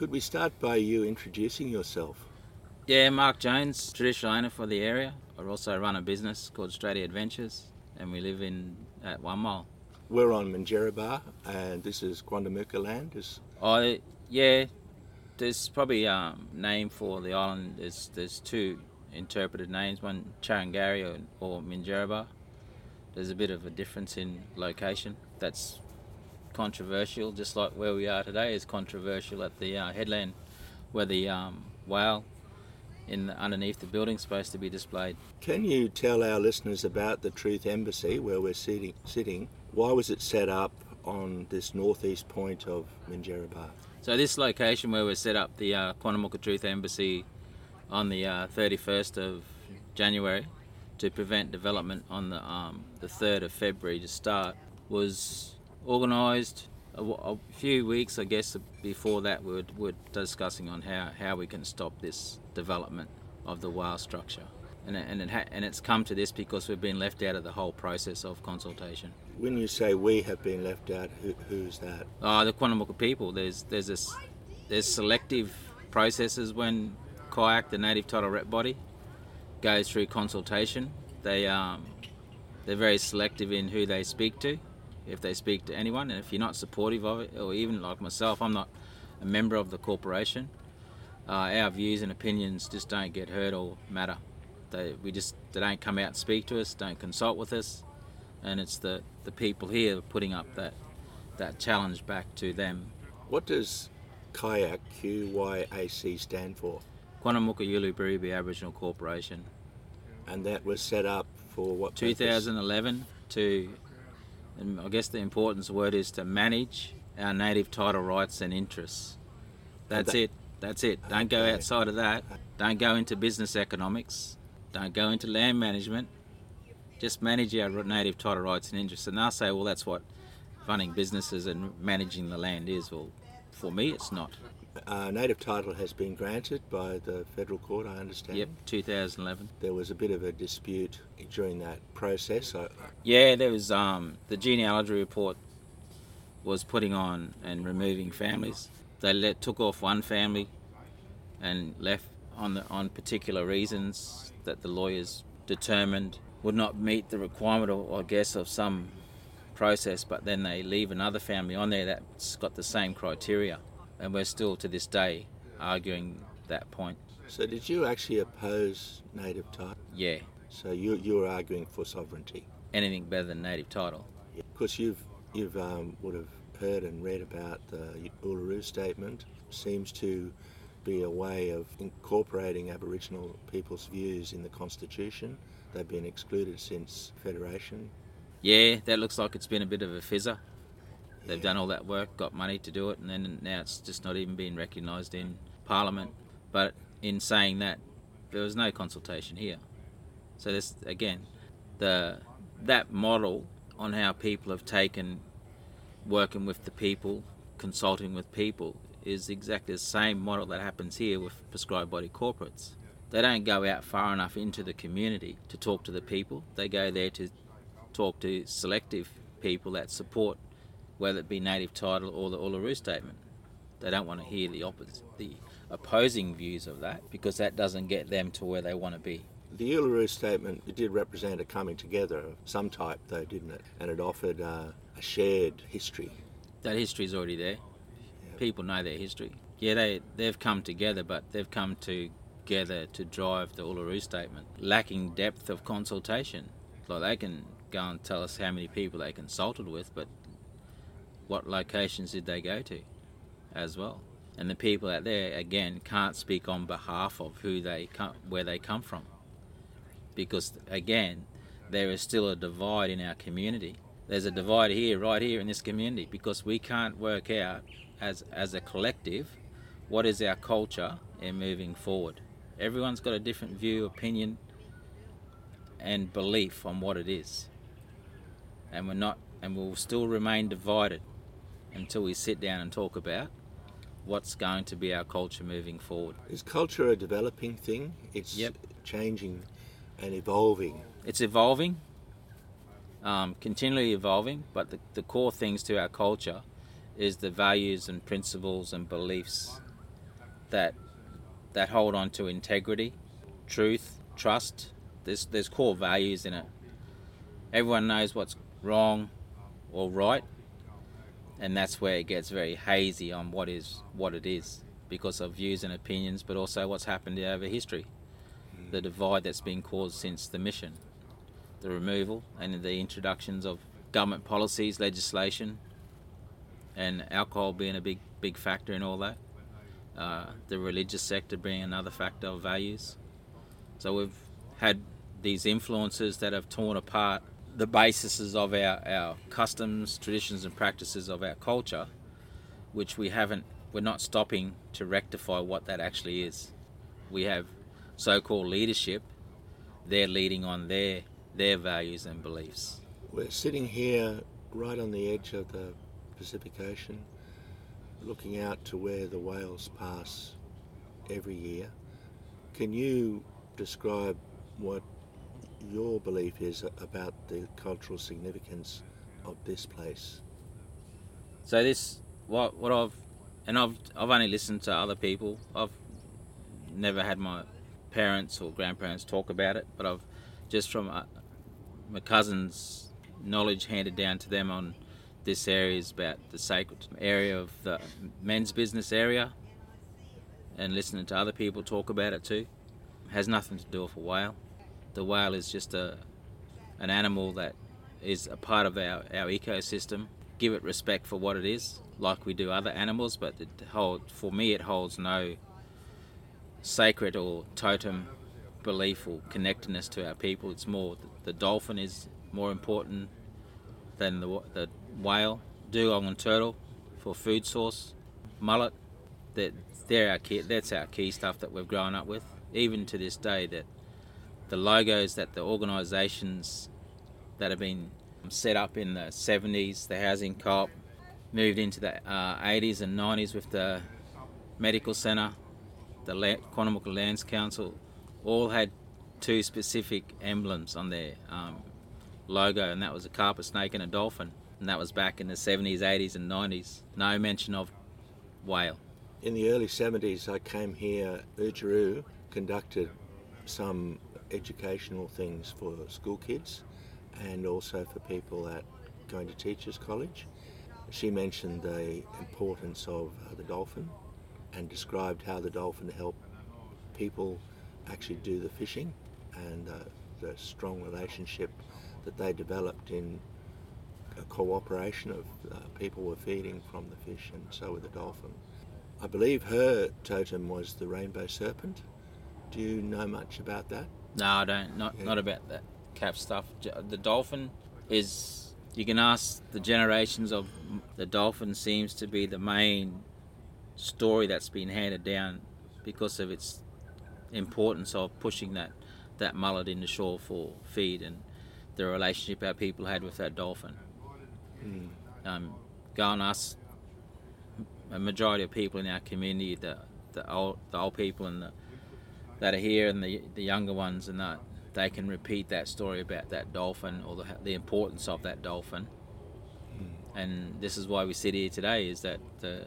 Could we start by you introducing yourself? Yeah, Mark Jones, traditional owner for the area. I also run a business called Australia Adventures, and we live in at One Mile. We're on Minjerribah, and this is Quandamooka land. Is I yeah, there's probably a um, name for the island. There's there's two interpreted names. One Charangari or, or. There's a bit of a difference in location. That's controversial, just like where we are today is controversial at the uh, headland, where the um, whale in the, underneath the building is supposed to be displayed. Can you tell our listeners about the Truth Embassy where we're sitting? Sitting. Why was it set up on this northeast point of Minjerribah? So this location where we set up the uh, Quandamooka Truth Embassy on the uh, 31st of January to prevent development on the um, the 3rd of February to start was organised a, a, few weeks, I guess, before that. We were, were discussing on how, how we can stop this development of the whale structure. And, it, and, it ha- and it's come to this because we've been left out of the whole process of consultation. When you say we have been left out, who, who's that? Uh, the Quandamooka people. There's there's this, there's selective processes when QYAC, the native title rep body, goes through consultation. They um, they're very selective in who they speak to, if they speak to anyone, and if you're not supportive of it, or even like myself, I'm not a member of the corporation. Uh, our views and opinions just don't get heard or matter. They we just they don't come out and speak to us, don't consult with us, and it's the the people here putting up that that challenge back to them. What does QYAC, Q-Y-A-C, stand for? Quandamooka Yulu Aboriginal Corporation. And that was set up for what? 2011 purpose? to, and I guess the importance word is to manage our native title rights and interests. That's that, it. That's it. Don't go outside of that. Don't go into business economics. Don't go into land management. Just manage our native title rights and interests. And they'll say, well, that's what running businesses and managing the land is. Well, for me, it's not. Uh, native title has been granted by the federal court, I understand. Yep, 2011. There was a bit of a dispute during that process. yeah, there was um, the genealogy report was putting on and removing families. They let, took off one family and left on the, on particular reasons that the lawyers determined would not meet the requirement, or I guess, of some process. But then they leave another family on there that's got the same criteria and we're still to this day arguing that point. So, did you actually oppose native title? Yeah. So you you were arguing for sovereignty. Anything better than native title? Of course, you've you've um, would have heard and read about the Uluru Statement. Seems to be a way of incorporating Aboriginal people's views in the Constitution. They've been excluded since Federation. Yeah, that looks like it's been a bit of a fizzer. They've done all that work, got money to do it, and then now it's just not even being recognised in Parliament. But in saying that, there was no consultation here. So this again, the that model on how people have taken working with the people, consulting with people, is exactly the same model that happens here with prescribed body corporates. They don't go out far enough into the community to talk to the people. They go there to talk to selective people that support whether it be native title or the Uluru Statement. They don't want to hear the opposite, the opposing views of that because that doesn't get them to where they want to be. The Uluru Statement it did represent a coming together of some type, though, didn't it? And it offered uh, a shared history. That history is already there. Yeah. People know their history. Yeah, they they've come together, but they've come together to drive the Uluru Statement, lacking depth of consultation. Like they can go and tell us how many people they consulted with, but what locations did they go to as well. And the people out there, again, can't speak on behalf of who they come, where they come from. Because, again, there is still a divide in our community. There's a divide here, right here in this community, because we can't work out as, as a collective what is our culture in moving forward. Everyone's got a different view, opinion, and belief on what it is. And we're not, and we'll still remain divided until we sit down and talk about what's going to be our culture moving forward. Is culture a developing thing? It's yep. changing and evolving. It's evolving, um, continually evolving, but the, the core things to our culture is the values and principles and beliefs that that hold on to integrity, truth, trust. There's there's core values in it. Everyone knows what's wrong or right, and that's where it gets very hazy on what is what it is because of views and opinions, but also what's happened over history, the divide that's been caused since the mission, the removal and the introductions of government policies, legislation, and alcohol being a big big factor in all that. Uh, the religious sector being another factor of values. So we've had these influences that have torn apart the bases of our, our customs, traditions, and practices of our culture, which we haven't, we're not stopping to rectify what that actually is. We have so called leadership, they're leading on their, their values and beliefs. We're sitting here right on the edge of the Pacific Ocean, looking out to where the whales pass every year. Can you describe what your belief is about the cultural significance of this place? So this, what what I've, and I've I've only listened to other people. I've never had my parents or grandparents talk about it, but I've just from uh, my cousins' knowledge handed down to them on this area is about the sacred area of the men's business area, and listening to other people talk about it too, has nothing to do with a whale the whale is just a an animal that is a part of our, our ecosystem. Give it respect for what it is, like we do other animals, but it hold, for me it holds no sacred or totem belief or connectedness to our people. It's more the dolphin is more important than the, the whale. Dugong and turtle for food source. Mullet, that they're our key, that's our key stuff that we've grown up with. Even to this day, that the logos that the organisations that have been set up in the 70s, the housing co moved into the uh, 80s and 90s with the medical centre, the La- Lands Council, all had two specific emblems on their um, logo, and that was a carpet snake and a dolphin. And that was back in the 70s, 80s, and 90s. No mention of whale. In the early 70s, I came here, Oodgeroo conducted some educational things for school kids and also for people at going to teachers college. She mentioned the importance of uh, the dolphin and described how the dolphin helped people actually do the fishing and uh, the strong relationship that they developed in a cooperation of uh, people were feeding from the fish and so were the dolphin. I believe her totem was the rainbow serpent. Do you know much about that? No, I don't. Not yeah. not about that cap stuff. The dolphin is. You can ask the generations of the dolphin seems to be the main story that's been handed down because of its importance of pushing that that mullet into shore for feed and the relationship our people had with that dolphin. Mm. Um, go and ask a majority of people in our community, the the old the old people and the that are here and the, the younger ones and that they can repeat that story about that dolphin or the, the importance of that dolphin. Mm. and this is why we sit here today is that the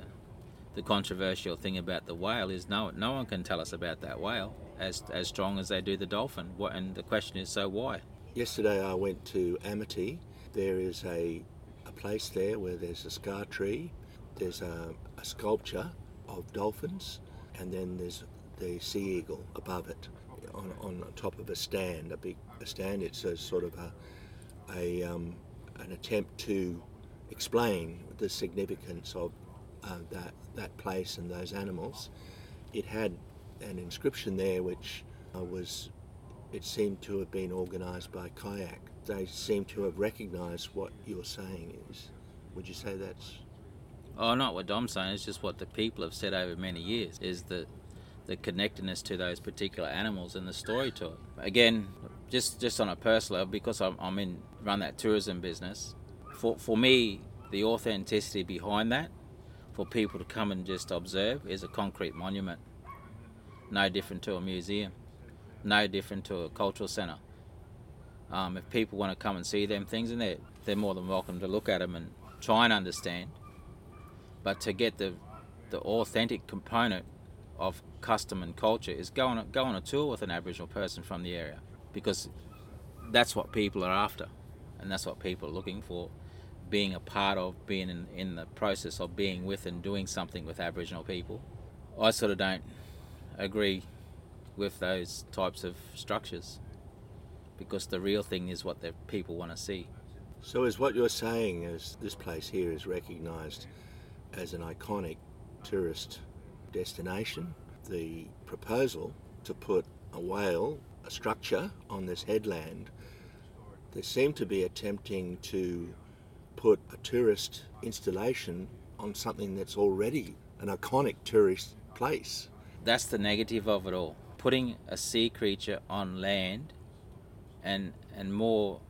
the controversial thing about the whale is no no one can tell us about that whale as as strong as they do the dolphin. What, and the question is so why? Yesterday I went to Amity. There is a a place there where there's a scar tree. There's a, a sculpture of dolphins. And then there's the sea eagle above it on, on top of a stand, a big a stand. It's a sort of a, a um, an attempt to explain the significance of uh, that that place and those animals. It had an inscription there which uh, was it seemed to have been organised by QYAC. They seem to have recognised what you're saying is. Would you say that's? Oh, not what I'm saying. It's just what the people have said over many years. Is that the connectedness to those particular animals and the story to it. Again, just just on a personal level, because I'm, I'm in run that tourism business. For for me, the authenticity behind that, for people to come and just observe, is a concrete monument. No different to a museum, no different to a cultural centre. Um, if people want to come and see them things, and they're they're more than welcome to look at them and try and understand. But to get the the authentic component of custom and culture is go on a, go on a tour with an Aboriginal person from the area because that's what people are after and that's what people are looking for being a part of being in, in the process of being with and doing something with Aboriginal people. I sort of don't agree with those types of structures because the real thing is what the people want to see. So is what you're saying is this place here is recognised as an iconic tourist destination. The proposal to put a whale, a structure on this headland, they seem to be attempting to put a tourist installation on something that's already an iconic tourist place. that's the negative of it all. Putting a sea creature on land and and more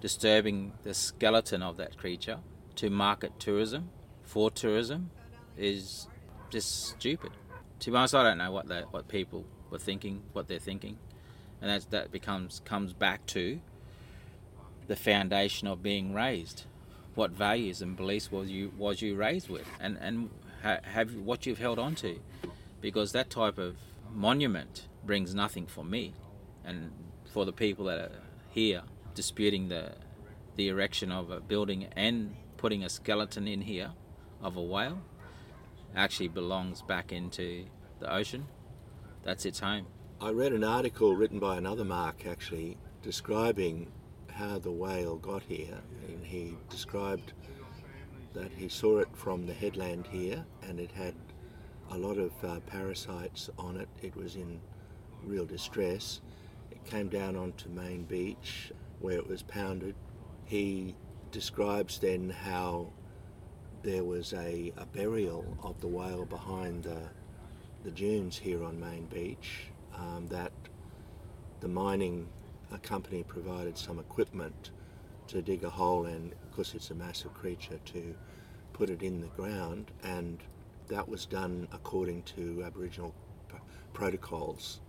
disturbing the skeleton of that creature to market tourism for tourism is just stupid. To be honest, I don't know what what people were thinking, what they're thinking, and that's, that becomes comes back to the foundation of being raised. What values and beliefs was you was you raised with, and and ha, have what you've held on to, because that type of monument brings nothing for me, and for the people that are here disputing the the erection of a building and putting a skeleton in here of a whale actually belongs back into the ocean. That's its home. I read an article written by another Mark actually describing how the whale got here, and he described that he saw it from the headland here, and it had a lot of uh, parasites on it. It was in real distress. It came down onto Main Beach where it was pounded. He describes then how there was a, a burial of the whale behind the, the dunes here on Main Beach. Um, that the mining company provided some equipment to dig a hole and because it's a massive creature to put it in the ground and that was done according to Aboriginal p- protocols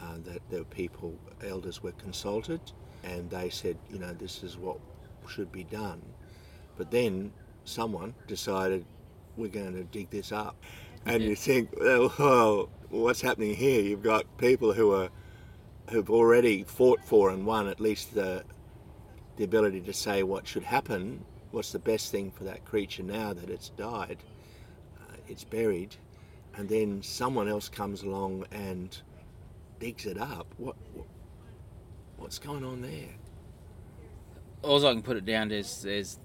uh, that the people elders were consulted and they said you know this is what should be done but then someone decided we're going to dig this up and Yeah. you think well, well what's happening here you've got people who are who've already fought for and won at least the the ability to say what should happen, what's the best thing for that creature now that it's died, uh, it's buried, and then someone else comes along and digs it up. What, what what's going on there? all I can put it down to is there's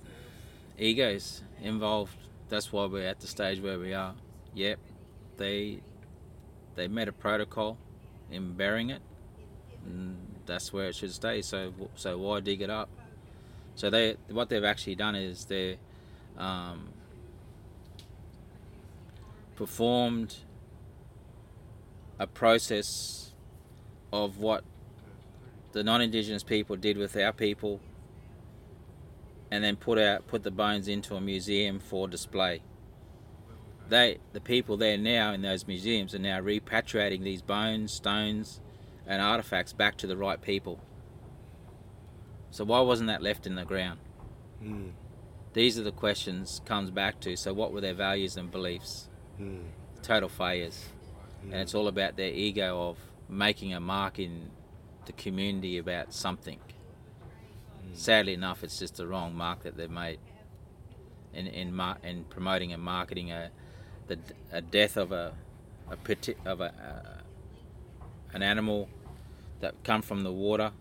egos involved. That's why we're at the stage where we are. Yep, they they met a protocol in burying it, and that's where it should stay. So so why dig it up? So they what they've actually done is they um, performed a process of what the non-indigenous people did with our people and then put out put the bones into a museum for display. They the people there now in those museums are now repatriating these bones, stones, and artifacts back to the right people. So why wasn't that left in the ground? Mm, These are the questions comes back to. So what were their values and beliefs? mm, Total failures, and it's all about their ego of making a mark in the community about something. Sadly enough, it's just the wrong mark that they've made in in, mar- in promoting and marketing a the a death of a a parti- of a uh, an animal that come from the water.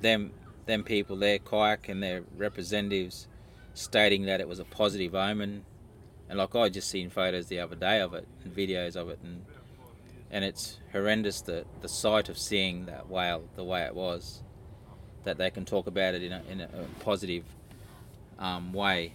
Them them people, their QYAC and their representatives, stating that it was a positive omen, and like I just seen photos the other day of it and videos of it, and and it's horrendous the the sight of seeing that whale the way it was that they can talk about it in a, in a positive um, way